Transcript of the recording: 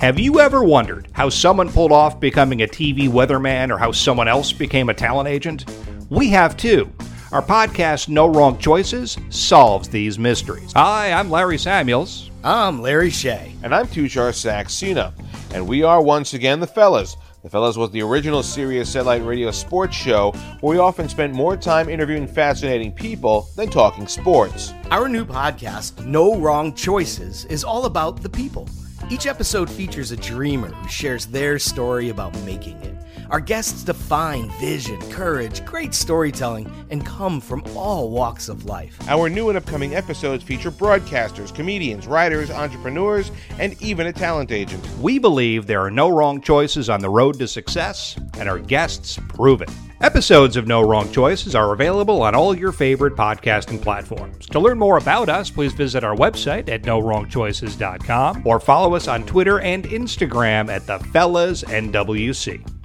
Have you ever wondered how someone pulled off becoming a TV weatherman or how someone else became a talent agent? We have too. Our podcast, No Wrong Choices, solves these mysteries. Hi, I'm Larry Samuels. I'm Larry Shea. And I'm Tushar Saxena. And we are once again the Fellas. The Fellas was the original Sirius Satellite Radio sports show where we often spent more time interviewing fascinating people than talking sports. Our new podcast, No Wrong Choices, is all about the people. Each episode features a dreamer who shares their story about making it. Our guests define vision, courage, great storytelling, and come from all walks of life. Our new and upcoming episodes feature broadcasters, comedians, writers, entrepreneurs, and even a talent agent. We believe there are no wrong choices on the road to success, and our guests prove it. Episodes of No Wrong Choices are available on all your favorite podcasting platforms. To learn more about us, please visit our website at nowrongchoices.com or follow us on Twitter and Instagram at the Fellas NWC.